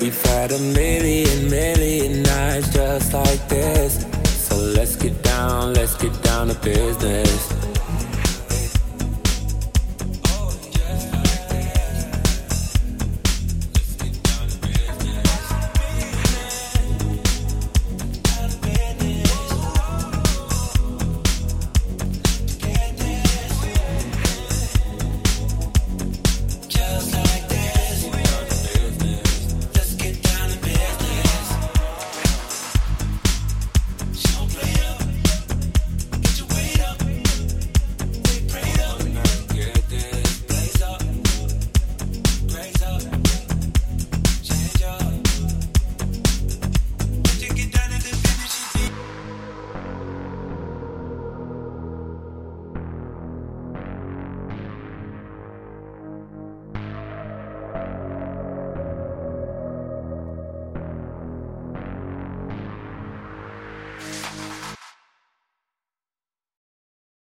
We've had a million, million nights just like this. So let's get down, let's get down to business.